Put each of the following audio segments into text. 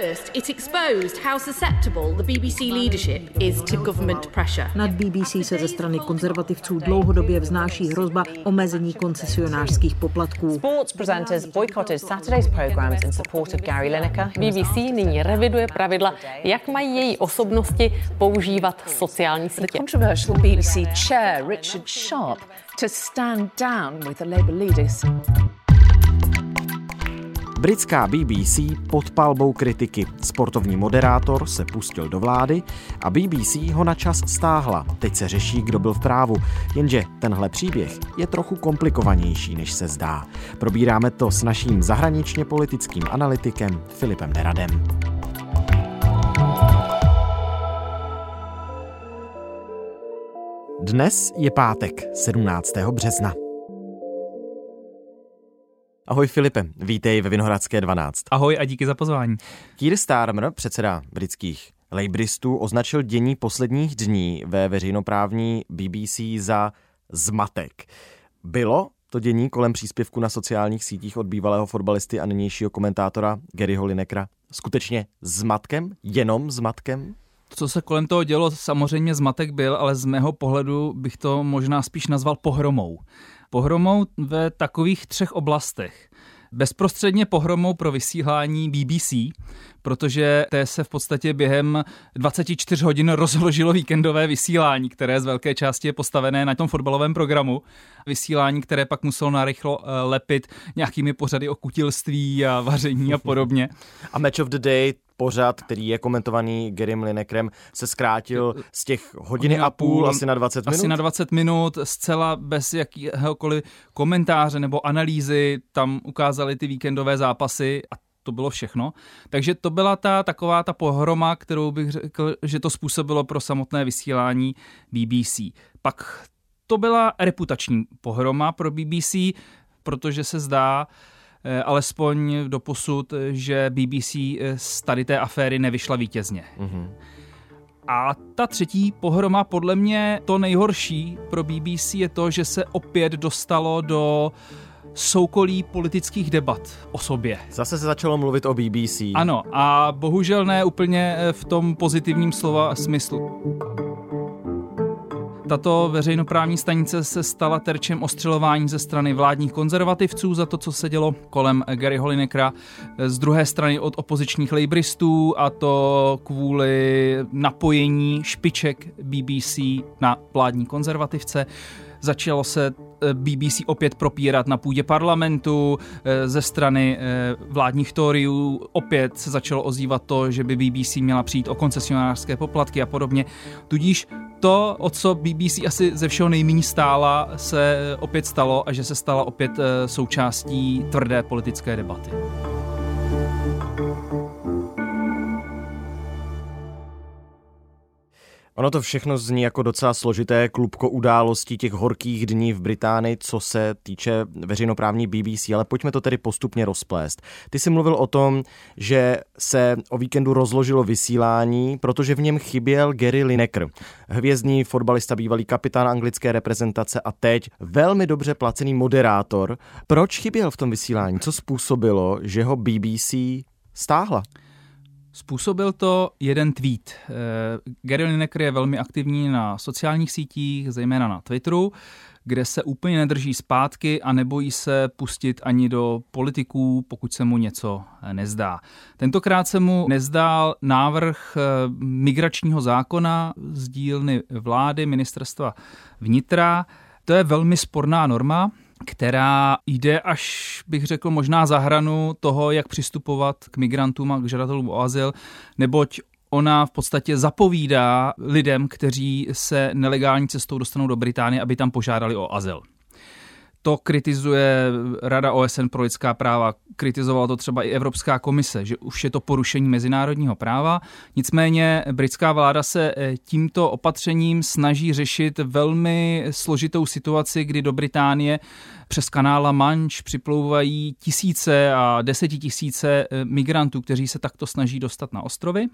First, it exposed how susceptible the BBC leadership is to government pressure. Nad BBC se ze strany konzervativců dlouhodobě vznáší hrozba omezení koncesionářských poplatků. Sports presenters boycotted Saturday's programs in support of Gary Lineker. BBC nyní reviduje pravidla, jak mají její osobnosti používat sociální The sítě. controversial BBC chair, Richard Sharp, to stand down with the Labour leaders. Britská BBC pod palbou kritiky. Sportovní moderátor se pustil do vlády a BBC ho na čas stáhla. Teď se řeší, kdo byl v právu. Jenže tenhle příběh je trochu komplikovanější, než se zdá. Probíráme to s naším zahraničně politickým analytikem Filipem Neradem. Dnes je pátek, 17. března. Ahoj Filipe, vítej ve Vinohradské 12. Ahoj a díky za pozvání. Keir Starmer, předseda britských Labouristů, označil dění posledních dní ve veřejnoprávní BBC za zmatek. Bylo to dění kolem příspěvku na sociálních sítích od bývalého fotbalisty a nynějšího komentátora Garyho Linekra skutečně zmatkem? Jenom zmatkem? Co se kolem toho dělo, samozřejmě zmatek byl, ale z mého pohledu bych to možná spíš nazval pohromou. Pohromou ve takových třech oblastech. Bezprostředně pohromou pro vysílání BBC, protože té se v podstatě během 24 hodin rozložilo víkendové vysílání, které z velké části je postavené na tom fotbalovém programu. Vysílání, které pak muselo narychlo eh, lepit nějakými pořady o kutilství a vaření a podobně. A Match of the Day, pořad, který je komentovaný Garym Linekrem, se zkrátil z těch hodiny a půl asi na 20 minut? Asi na 20 minut, zcela bez jakéhokoliv komentáře nebo analýzy, tam ukázali ty víkendové zápasy a to bylo všechno. Takže to byla ta taková ta pohroma, kterou bych řekl, že to způsobilo pro samotné vysílání BBC. Pak to byla reputační pohroma pro BBC, protože se zdá, eh, alespoň do posud, že BBC z tady té aféry nevyšla vítězně. Mhm. A ta třetí pohroma, podle mě to nejhorší pro BBC je to, že se opět dostalo do soukolí politických debat o sobě. Zase se začalo mluvit o BBC. Ano, a bohužel ne úplně eh, v tom pozitivním slova smyslu. Tato veřejnoprávní stanice se stala terčem ostřelování ze strany vládních konzervativců za to, co se dělo kolem Gary Holinekra, z druhé strany od opozičních lejbristů a to kvůli napojení špiček BBC na vládní konzervativce. Začalo se BBC opět propírat na půdě parlamentu, eh, ze strany eh, vládních Toryů opět se začalo ozývat to, že by BBC měla přijít o koncesionářské poplatky a podobně. Tudíž to, o co BBC asi ze všeho nejméně stála, se opět stalo a že se stala opět součástí tvrdé politické debaty. Ono to všechno zní jako docela složité klubko událostí těch horkých dní v Británii, co se týče veřejnoprávní BBC, ale pojďme to tedy postupně rozplést. Ty jsi mluvil o tom, že se o víkendu rozložilo vysílání, protože v něm chyběl Gary Lineker, hvězdný fotbalista, bývalý kapitán anglické reprezentace a teď velmi dobře placený moderátor. Proč chyběl v tom vysílání? Co způsobilo, že ho BBC stáhla? Způsobil to jeden tweet. Eh, Gary Lineker je velmi aktivní na sociálních sítích, zejména na Twitteru, kde se úplně nedrží zpátky a nebojí se pustit ani do politiků, pokud se mu něco nezdá. Tentokrát se mu nezdál návrh eh, migračního zákona z dílny vlády ministerstva vnitra. To je velmi sporná norma, která jde až, bych řekl, možná za hranu toho, jak přistupovat k migrantům a k žadatelům o azyl, neboť ona v podstatě zapovídá lidem, kteří se nelegální cestou dostanou do Británie, aby tam požádali o azyl. To kritizuje Rada OSN pro lidská práva, kritizovala to třeba i Evropská komise, že už je to porušení mezinárodního práva. Nicméně britská vláda se eh, tímto opatřením snaží řešit velmi složitou situaci, kdy do Británie přes kanála Manch připlouvají tisíce a desetitisíce eh, migrantů, kteří se takto snaží dostat na ostrovy.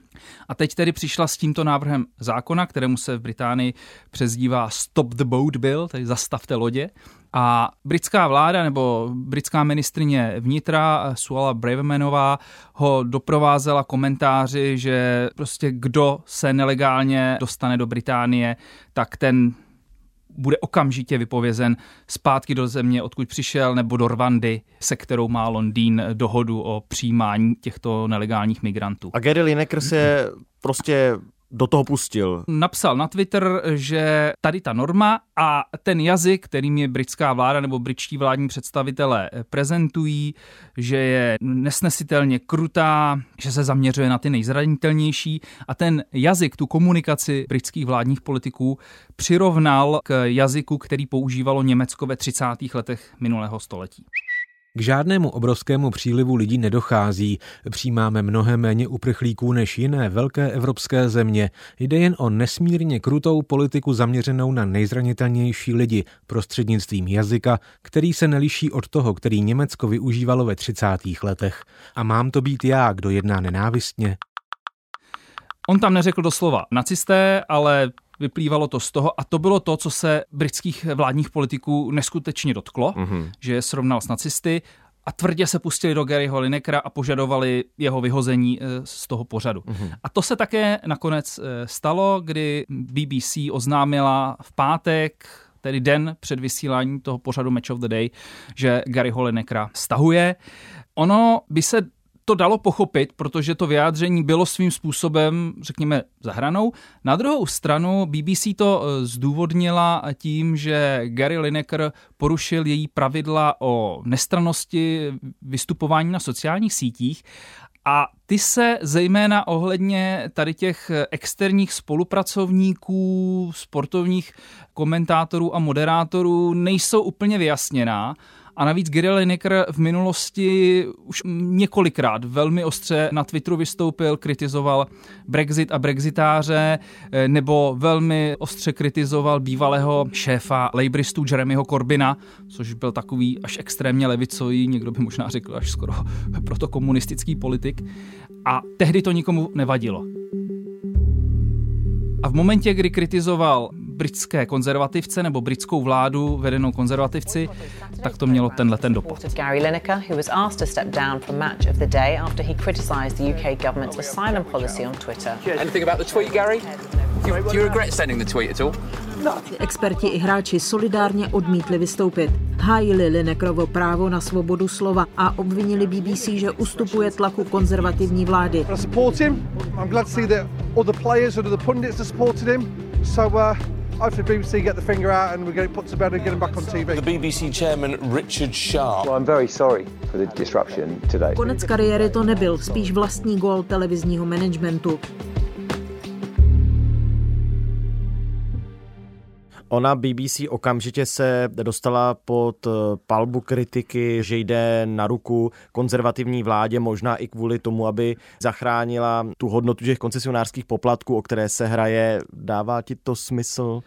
A teď tedy přišla s tímto návrhem zákona, kterému se v Británii přezdívá Stop the Boat Bill, tedy zastavte lodě. A Britská vláda nebo britská ministrině vnitra Suala Bravermanová ho doprovázela komentáři, že prostě kdo se nelegálně dostane do Británie, tak ten bude okamžitě vypovězen zpátky do země, odkud přišel, nebo do Rwandy, se kterou má Londýn dohodu o přijímání těchto nelegálních migrantů. A Gary Lineker se prostě do toho pustil. Napsal na Twitter, že tady ta norma a ten jazyk, kterým je britská vláda nebo britští vládní představitelé prezentují, že je nesnesitelně krutá, že se zaměřuje na ty nejzranitelnější a ten jazyk, tu komunikaci britských vládních politiků přirovnal k jazyku, který používalo Německo ve 30. letech minulého století. K žádnému obrovskému přílivu lidí nedochází. Přijímáme mnohem méně uprchlíků než jiné velké evropské země. Jde jen o nesmírně krutou politiku zaměřenou na nejzranitelnější lidi prostřednictvím jazyka, který se neliší od toho, který Německo využívalo ve 30. letech. A mám to být já, kdo jedná nenávistně? On tam neřekl doslova nacisté, ale vyplývalo to z toho a to bylo to, co se britských vládních politiků neskutečně dotklo, mm-hmm. že je srovnal s nacisty a tvrdě se pustili do Garyho Linekera a požadovali jeho vyhození eh, z toho pořadu. Mm-hmm. A to se také nakonec eh, stalo, kdy BBC oznámila v pátek, tedy den před vysíláním toho pořadu Match of the Day, že Gary Linekera stahuje. Ono by se to dalo pochopit, protože to vyjádření bylo svým způsobem, řekněme, zahranou. Na druhou stranu BBC to eh, zdůvodnila tím, že Gary Lineker porušil její pravidla o nestranosti vystupování na sociálních sítích a ty se zejména ohledně tady těch externích spolupracovníků, sportovních komentátorů a moderátorů nejsou úplně vyjasněná. A navíc Gary Lineker v minulosti už několikrát velmi ostře na Twitteru vystoupil, kritizoval Brexit a brexitáře, eh, nebo velmi ostře kritizoval bývalého šéfa Labouristů Jeremyho Corbina, což byl takový až extrémně levicový, někdo by možná řekl až skoro protokomunistický politik. A tehdy to nikomu nevadilo. A v momentě, kdy kritizoval britské konzervativce nebo britskou vládu vedenou konzervativci, tak to mělo tenhle ten dopad. Gary Lineker, who was asked to step down from match of the day after he criticized the UK government's asylum policy on Twitter. Anything about the tweet, Gary? Do you, do you regret sending the tweet at all? Experti i hráči solidárně odmítli vystoupit. Hájili Linekerovo právo na svobodu slova a obvinili BBC, že ustupuje tlaku konzervativní vlády. Hopefully BBC get the finger out and we get it put to bed and get him back on TV. The BBC chairman Richard Sharp. Well, I'm very sorry for the disruption today. Konec kariéry to nebyl, spíš vlastní gol televizního managementu. Ona BBC okamžitě se dostala pod eh, palbu kritiky, že jde na ruku konzervativní vládě, možná i kvůli tomu, aby zachránila tu hodnotu těch koncesionářských poplatků, o které se hraje. Dává ti to smysl?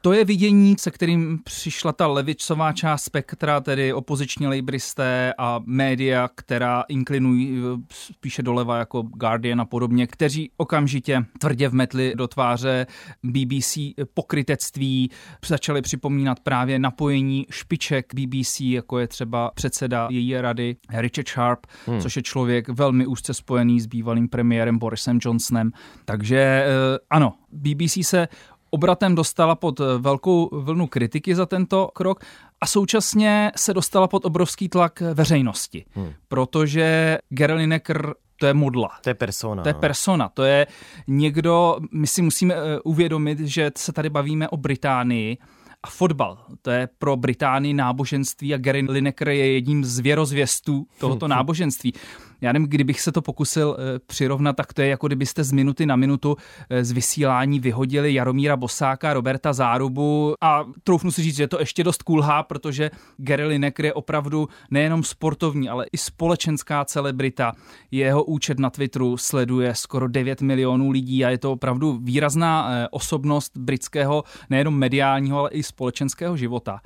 To je vidění, se kterým přišla ta levicová část spektra, tedy opoziční lejbristé a média, která inklinují eh, spíše doleva jako Guardian a podobně, kteří okamžitě tvrdě vmetli do tváře BBC pokrytectví, začali připomínat právě napojení špiček BBC, jako je třeba předseda její rady Richard Sharp, hmm. což je člověk velmi úzce spojený s bývalým premiérem Borisem Johnsonem. Takže eh, ano, BBC se obratem dostala pod eh, velkou vlnu kritiky za tento krok a současně se dostala pod obrovský tlak veřejnosti, hmm. protože Gary Lineker to je modla. To je persona. To je no. persona, to je někdo, my si musíme eh, uvědomit, že se tady bavíme o Británii, a fotbal. To je pro Británii náboženství a Gary Lineker je jedním z věrozvěstů tohoto náboženství já nevím, kdybych se to pokusil eh, přirovnat, tak to je jako kdybyste z minuty na minutu eh, z vysílání vyhodili Jaromíra Bosáka, Roberta Zárubu a troufnu si říct, že je to ještě dost kulhá, protože Gary Lineker je opravdu nejenom sportovní, ale i společenská celebrita. Jeho účet na Twitteru sleduje skoro 9 milionů lidí a je to opravdu výrazná eh, osobnost britského nejenom mediálního, ale i společenského života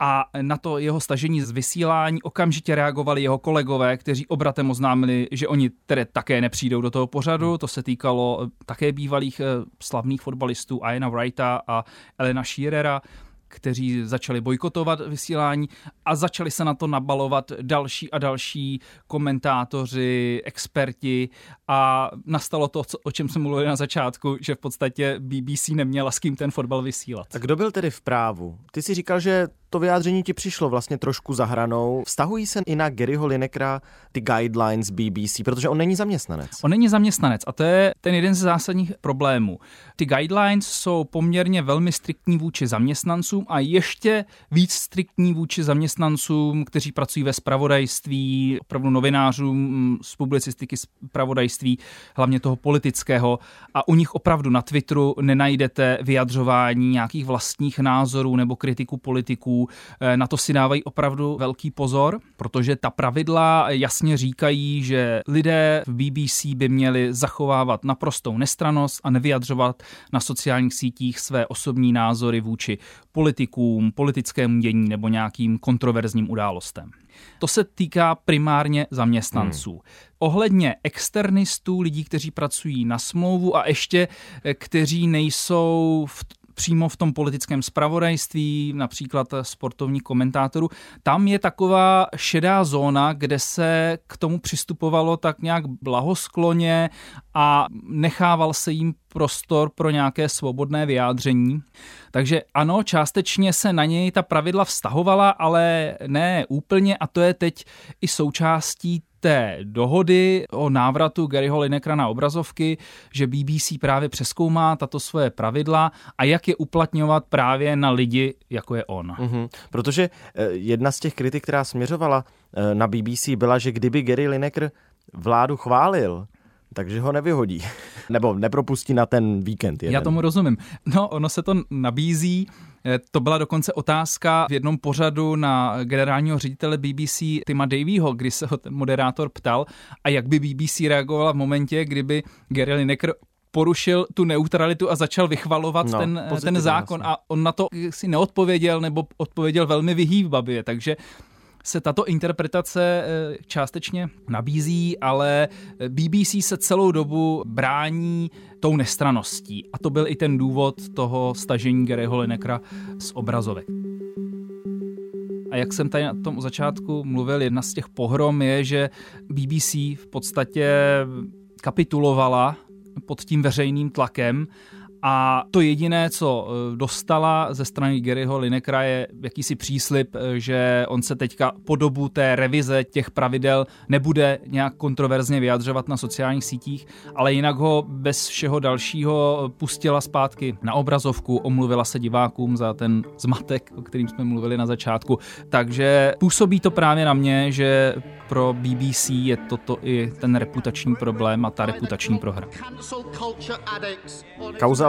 a na to jeho stažení z vysílání okamžitě reagovali jeho kolegové, kteří obratem oznámili, že oni tedy také nepřijdou do toho pořadu. To se týkalo také bývalých eh, slavných fotbalistů Iana Wrighta a Elena Shearera, kteří začali bojkotovat vysílání a začali se na to nabalovat další a další komentátoři, experti a nastalo to, o čem jsem mluvil na začátku, že v podstatě BBC neměla s kým ten fotbal vysílat. A kdo byl tedy v právu? Ty si říkal, že to vyjádření ti přišlo vlastně trošku za hranou. Vztahují se i na Garyho Linekra ty guidelines BBC, protože on není zaměstnanec. On není zaměstnanec a to je ten jeden z zásadních problémů. Ty guidelines jsou poměrně velmi striktní vůči zaměstnancům a ještě víc striktní vůči zaměstnancům, kteří pracují ve spravodajství, opravdu novinářům z publicistiky spravodajství, hlavně toho politického. A u nich opravdu na Twitteru nenajdete vyjadřování nějakých vlastních názorů nebo kritiku politiků. Eh, na to si dávají opravdu velký pozor, protože ta pravidla jasně říkají, že lidé v BBC by měli zachovávat naprostou nestranost a nevyjadřovat na sociálních sítích své osobní názory vůči politikům, politickému dění nebo nějakým kontroverzním událostem. To se týká primárně zaměstnanců. Hmm. Ohledně externistů, lidí, kteří pracují na smlouvu a ještě eh, kteří nejsou v přímo v tom politickém spravodajství, například sportovních komentátorů, tam je taková šedá zóna, kde se k tomu přistupovalo tak nějak blahoskloně a nechával se jim prostor pro nějaké svobodné vyjádření. Takže ano, částečně se na něj ta pravidla vztahovala, ale ne úplně a to je teď i součástí té dohody o návratu Garyho Linekra na obrazovky, že BBC právě přeskoumá tato svoje pravidla a jak je uplatňovat právě na lidi, jako je on. Mm-hmm. Protože eh, jedna z těch kritik, která směřovala eh, na BBC, byla, že kdyby Gary Lineker vládu chválil, takže ho nevyhodí. Nebo nepropustí na ten víkend. Jeden. Já tomu rozumím. No, ono se to nabízí. Eh, to byla dokonce otázka v jednom pořadu na generálního ředitele BBC Tima Davyho, kdy se ho ten moderátor ptal, a jak by BBC reagovala v momentě, kdyby Gary Lineker porušil tu neutralitu a začal vychvalovat no, ten, ten zákon a on na to si neodpověděl nebo odpověděl velmi vyhýbavě, takže se tato interpretace eh, částečně nabízí, ale BBC se celou dobu brání tou nestraností. A to byl i ten důvod toho stažení Garyho Linekra z obrazovek. A jak jsem tady na tom začátku mluvil, jedna z těch pohrom je, že BBC v podstatě kapitulovala pod tím veřejným tlakem a to jediné, co eh, dostala ze strany Garyho Linekra je jakýsi příslip, eh, že on se teďka po dobu té revize těch pravidel nebude nějak kontroverzně vyjadřovat na sociálních sítích, ale jinak ho bez všeho dalšího pustila zpátky na obrazovku, omluvila se divákům za ten zmatek, o kterým jsme mluvili na začátku. Takže působí to právě na mě, že pro BBC je toto i ten reputační problém a ta reputační prohra. Kauza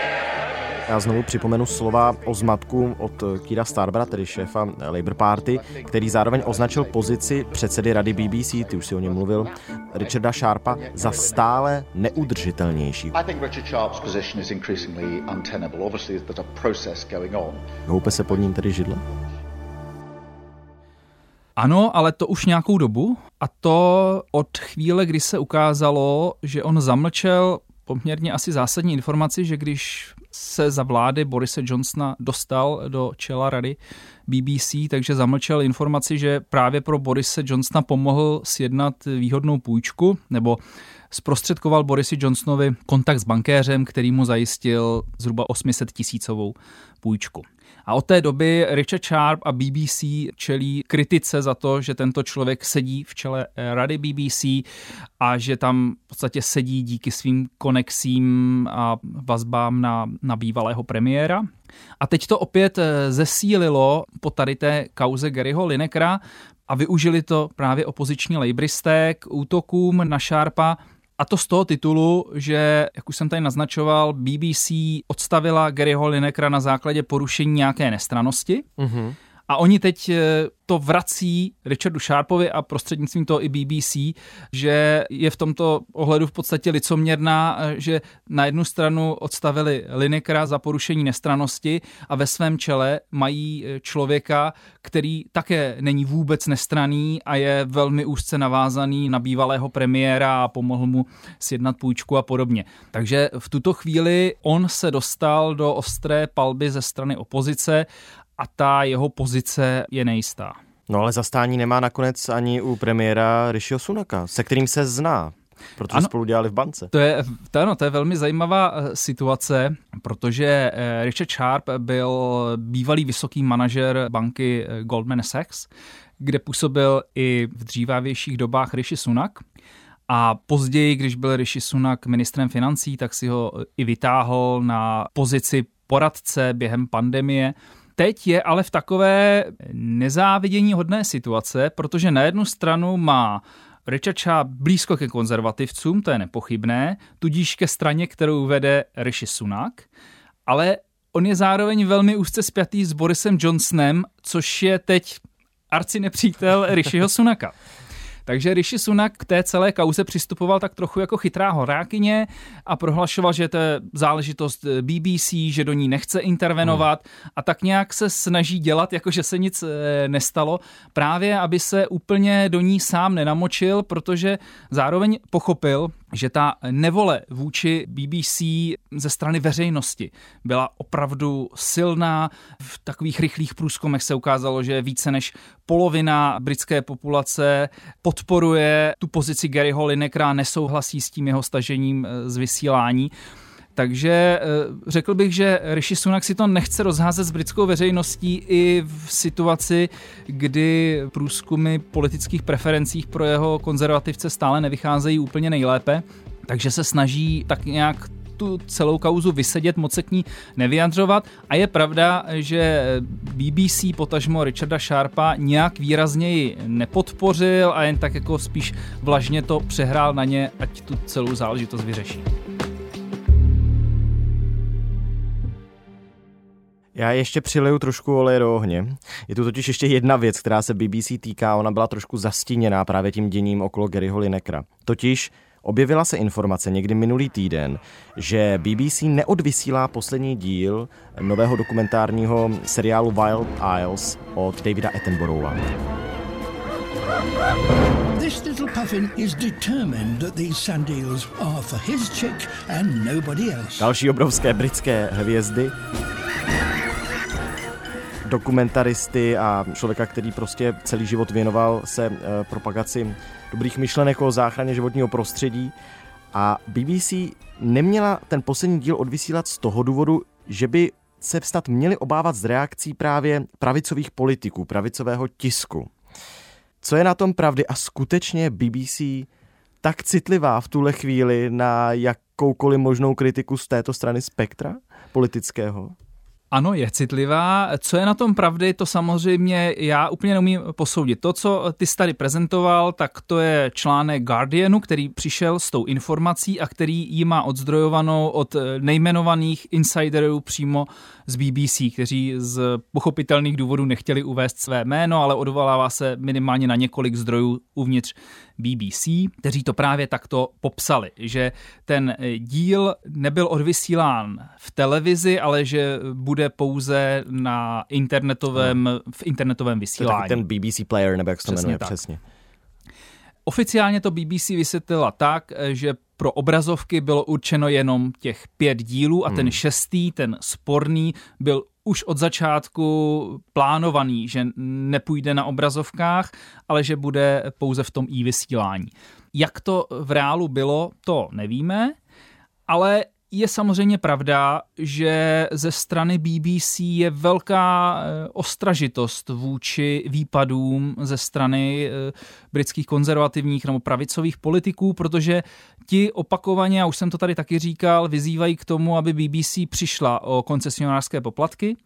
Já znovu připomenu slova o zmatku od Kira Starbera, tedy šéfa Labour Party, který zároveň označil pozici předsedy rady BBC, ty už si o něm mluvil, Richarda Sharpa, za stále neudržitelnější. Houpe se pod ním tedy židle? Ano, ale to už nějakou dobu a to od chvíle, kdy se ukázalo, že on zamlčel poměrně asi zásadní informaci, že když se za vlády Borise Johnsona dostal do čela rady BBC, takže zamlčel informaci, že právě pro Borise Johnsona pomohl sjednat výhodnou půjčku, nebo zprostředkoval Borisi Johnsonovi kontakt s bankéřem, který mu zajistil zhruba 800 tisícovou půjčku. A od té doby Richard Sharp a BBC čelí kritice za to, že tento člověk sedí v čele rady BBC a že tam v podstatě sedí díky svým konexím a vazbám na, na bývalého premiéra. A teď to opět eh, zesílilo po tady té kauze Garyho Linekra a využili to právě opoziční lejbristé k útokům na Sharpa a to z toho titulu, že, jak už jsem tady naznačoval, BBC odstavila Garyho Linekra na základě porušení nějaké nestranosti. Mm-hmm. A oni teď eh, to vrací Richardu Sharpovi a prostřednictvím toho i BBC, že je v tomto ohledu v podstatě licoměrná, že na jednu stranu odstavili Linekra za porušení nestranosti a ve svém čele mají eh, člověka, který také není vůbec nestraný a je velmi úzce navázaný na bývalého premiéra a pomohl mu sjednat půjčku a podobně. Takže v tuto chvíli on se dostal do ostré palby ze strany opozice a ta jeho pozice je nejistá. No ale zastání nemá nakonec ani u premiéra Rishiho Sunaka, se kterým se zná protože ano, spolu dělali v bance. To je, to, ano, to je velmi zajímavá eh, situace, protože eh, Richard Sharp byl bývalý vysoký manažer banky eh, Goldman Sachs, kde působil i v dřívavějších dobách Rishi Sunak. A později, když byl Rishi Sunak ministrem financí, tak si ho i vytáhl na pozici poradce během pandemie teď je ale v takové nezávidění hodné situace, protože na jednu stranu má Richard Shah blízko ke konzervativcům, to je nepochybné, tudíž ke straně, kterou vede Rishi Sunak, ale on je zároveň velmi úzce spjatý s Borisem Johnsonem, což je teď arci nepřítel Rishiho Sunaka. Takže Rishi Sunak k té celé kauze přistupoval tak trochu jako chytrá horákyně a prohlašoval, že to je záležitost BBC, že do ní nechce intervenovat hmm. a tak nějak se snaží dělat, jako že se nic eh, nestalo, právě aby se úplně do ní sám nenamočil, protože zároveň pochopil, že ta nevole vůči BBC ze strany veřejnosti byla opravdu silná. V takových rychlých průzkumech se ukázalo, že více než polovina britské populace podporuje tu pozici Garyho Linekera, nesouhlasí s tím jeho stažením eh, z vysílání. Takže eh, řekl bych, že Rishi Sunak si to nechce rozházet s britskou veřejností i v situaci, kdy průzkumy politických preferencích pro jeho konzervativce stále nevycházejí úplně nejlépe, takže se snaží tak nějak tu celou kauzu vysedět, moc se k ní nevyjadřovat. A je pravda, že BBC potažmo Richarda Sharpa nějak výrazněji nepodpořil a jen tak jako spíš vlažně to přehrál na ně, ať tu celou záležitost vyřeší. Já ještě přileju trošku oleje do ohně. Je tu totiž ještě jedna věc, která se BBC týká, ona byla trošku zastíněná právě tím děním okolo Garyho Linekra. Totiž objevila se informace někdy minulý týden, že BBC neodvysílá poslední díl nového dokumentárního seriálu Wild Isles od Davida Attenborougha. This little puffin is determined that these sand eels are for his chick and nobody else. Další obrovské britské hvězdy dokumentaristy a člověka, který prostě celý život věnoval se eh, propagaci dobrých myšlenek o záchraně životního prostředí. A BBC neměla ten poslední díl odvysílat z toho důvodu, že by se vstat měli obávat z reakcí právě pravicových politiků, pravicového tisku. Co je na tom pravdy? A skutečně BBC tak citlivá v tuhle chvíli na jakoukoliv možnou kritiku z této strany spektra politického? Ano, je citlivá. Co je na tom pravdy, to samozřejmě já úplně neumím posoudit. To, co ty jsi tady prezentoval, tak to je článek Guardianu, který přišel s tou informací a který ji má odzdrojovanou od nejmenovaných insiderů přímo z BBC, kteří z pochopitelných důvodů nechtěli uvést své jméno, ale odvolává se minimálně na několik zdrojů uvnitř BBC, kteří to právě takto popsali, že ten díl nebyl odvysílán v televizi, ale že bude pouze na internetovém, no. v internetovém vysílání. To je ten BBC player, nebo jak se to jmenuje, tak. přesně. Oficiálně to BBC vysvětlila tak, že pro obrazovky bylo určeno jenom těch pět dílů a hmm. ten šestý, ten sporný, byl už od začátku plánovaný, že nepůjde na obrazovkách, ale že bude pouze v tom i vysílání. Jak to v reálu bylo, to nevíme, ale je samozřejmě pravda, že ze strany BBC je velká eh, ostražitost vůči výpadům ze strany eh, britských konzervativních nebo pravicových politiků, protože ti opakovaně, a už jsem to tady taky říkal, vyzývají k tomu, aby BBC přišla o koncesionářské poplatky,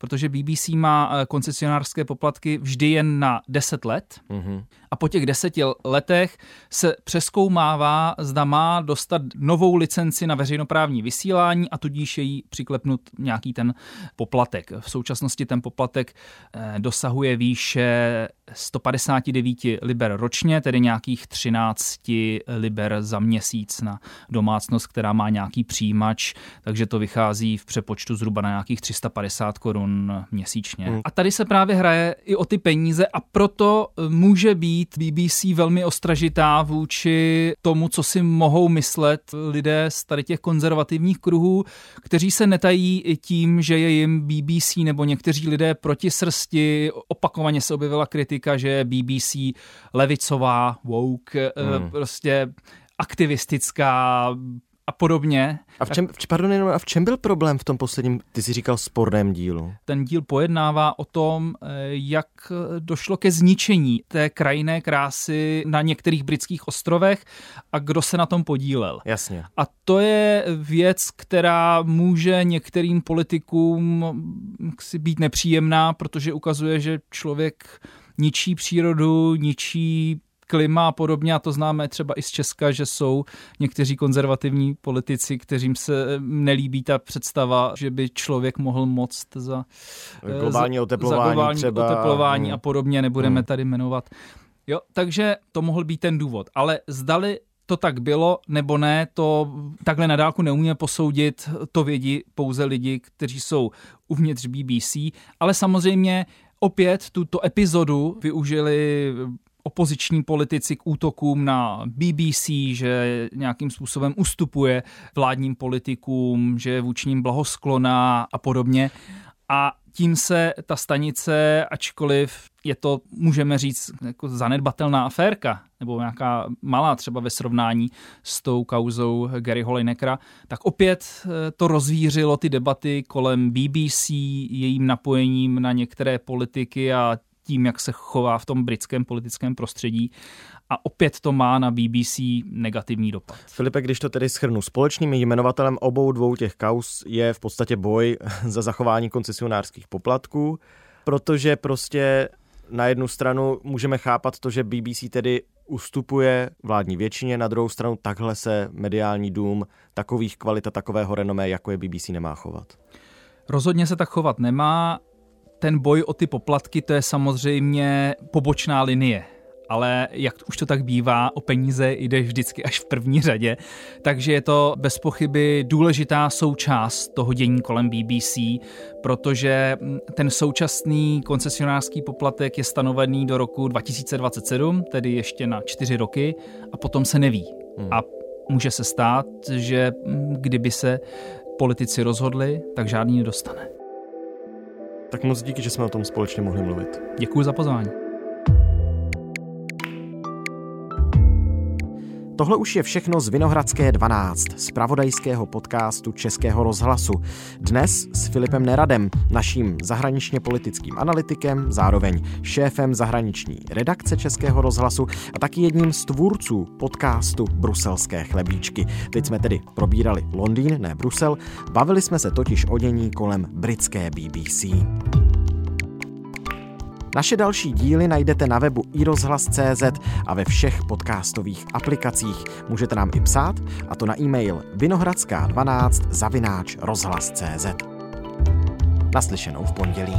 protože BBC má eh, koncesionářské poplatky vždy jen na 10 let mm-hmm. a po těch deseti letech se přeskoumává, zda má dostat novou licenci na veřejnoprávní vysílání a tudíž je jí přiklepnut nějaký ten poplatek. V současnosti ten poplatek eh, dosahuje výše 159 liber ročně, tedy nějakých 13 liber za měsíc na domácnost, která má nějaký přijímač, takže to vychází v přepočtu zhruba na nějakých 350 korun měsíčně. Hmm. A tady se právě hraje i o ty peníze a proto může být BBC velmi ostražitá vůči tomu, co si mohou myslet lidé z tady těch konzervativních kruhů, kteří se netají tím, že je jim BBC nebo někteří lidé proti srsti. Opakovaně se objevila kritika, že BBC levicová, woke, eh, hmm. prostě aktivistická, a podobně. A v čem, pardon, a v čem byl problém v tom posledním, ty jsi říkal, sporném dílu? Ten díl pojednává o tom, eh, jak došlo ke zničení té krajinné krásy na některých britských ostrovech a kdo se na tom podílel. Jasně. A to je věc, která může některým politikům si být nepříjemná, protože ukazuje, že člověk ničí přírodu, ničí klima a podobně, a to známe třeba i z Česka, že jsou někteří konzervativní politici, kterým se nelíbí ta představa, že by člověk mohl moct za globální oteplování, za globální třeba. oteplování hmm. a podobně, nebudeme hmm. tady jmenovat. Jo, takže to mohl být ten důvod. Ale zdali to tak bylo nebo ne, to takhle na dálku neumíme posoudit, to vědí pouze lidi, kteří jsou uvnitř BBC, ale samozřejmě opět tuto epizodu využili opoziční politici k útokům na BBC, že nějakým způsobem ustupuje vládním politikům, že je vůči ním blahoskloná a podobně. A tím se ta stanice, ačkoliv je to, můžeme říct, jako zanedbatelná aférka, nebo nějaká malá třeba ve srovnání s tou kauzou Gary Holynekra, tak opět eh, to rozvířilo ty debaty kolem BBC, jejím napojením na některé politiky a tím, jak se chová v tom britském politickém prostředí a opět to má na BBC negativní dopad. Filipe, když to tedy schrnu, společným jmenovatelem obou dvou těch kaus je v podstatě boj za zachování koncesionářských poplatků, protože prostě na jednu stranu můžeme chápat to, že BBC tedy ustupuje vládní většině, na druhou stranu takhle se mediální dům takových kvalita, takového renomé, jako je BBC, nemá chovat. Rozhodně se tak chovat nemá ten boj o ty poplatky, to je samozřejmě pobočná linie ale jak už to tak bývá, o peníze jde vždycky až v první řadě, takže je to bez pochyby důležitá součást toho dění kolem BBC, protože ten současný koncesionářský poplatek je stanovený do roku 2027, tedy ještě na čtyři roky a potom se neví. Hmm. A může se stát, že kdyby se politici rozhodli, tak žádný nedostane. Tak moc díky, že jsme o tom společně mohli mluvit. Děkuji za pozvání. Tohle už je všechno z Vinohradské 12, z pravodajského podcastu Českého rozhlasu. Dnes s Filipem Neradem, naším zahraničně politickým analytikem, zároveň šéfem zahraniční redakce Českého rozhlasu a taky jedním z tvůrců podcastu Bruselské chlebíčky. Teď jsme tedy probírali Londýn, ne Brusel, bavili jsme se totiž o dění kolem britské BBC. Naše další díly najdete na webu iRozhlas.cz a ve všech podcastových aplikacích. Můžete nám i psát, a to na e-mail vinohradská12 zavináč rozhlas.cz. Naslyšenou v pondělí.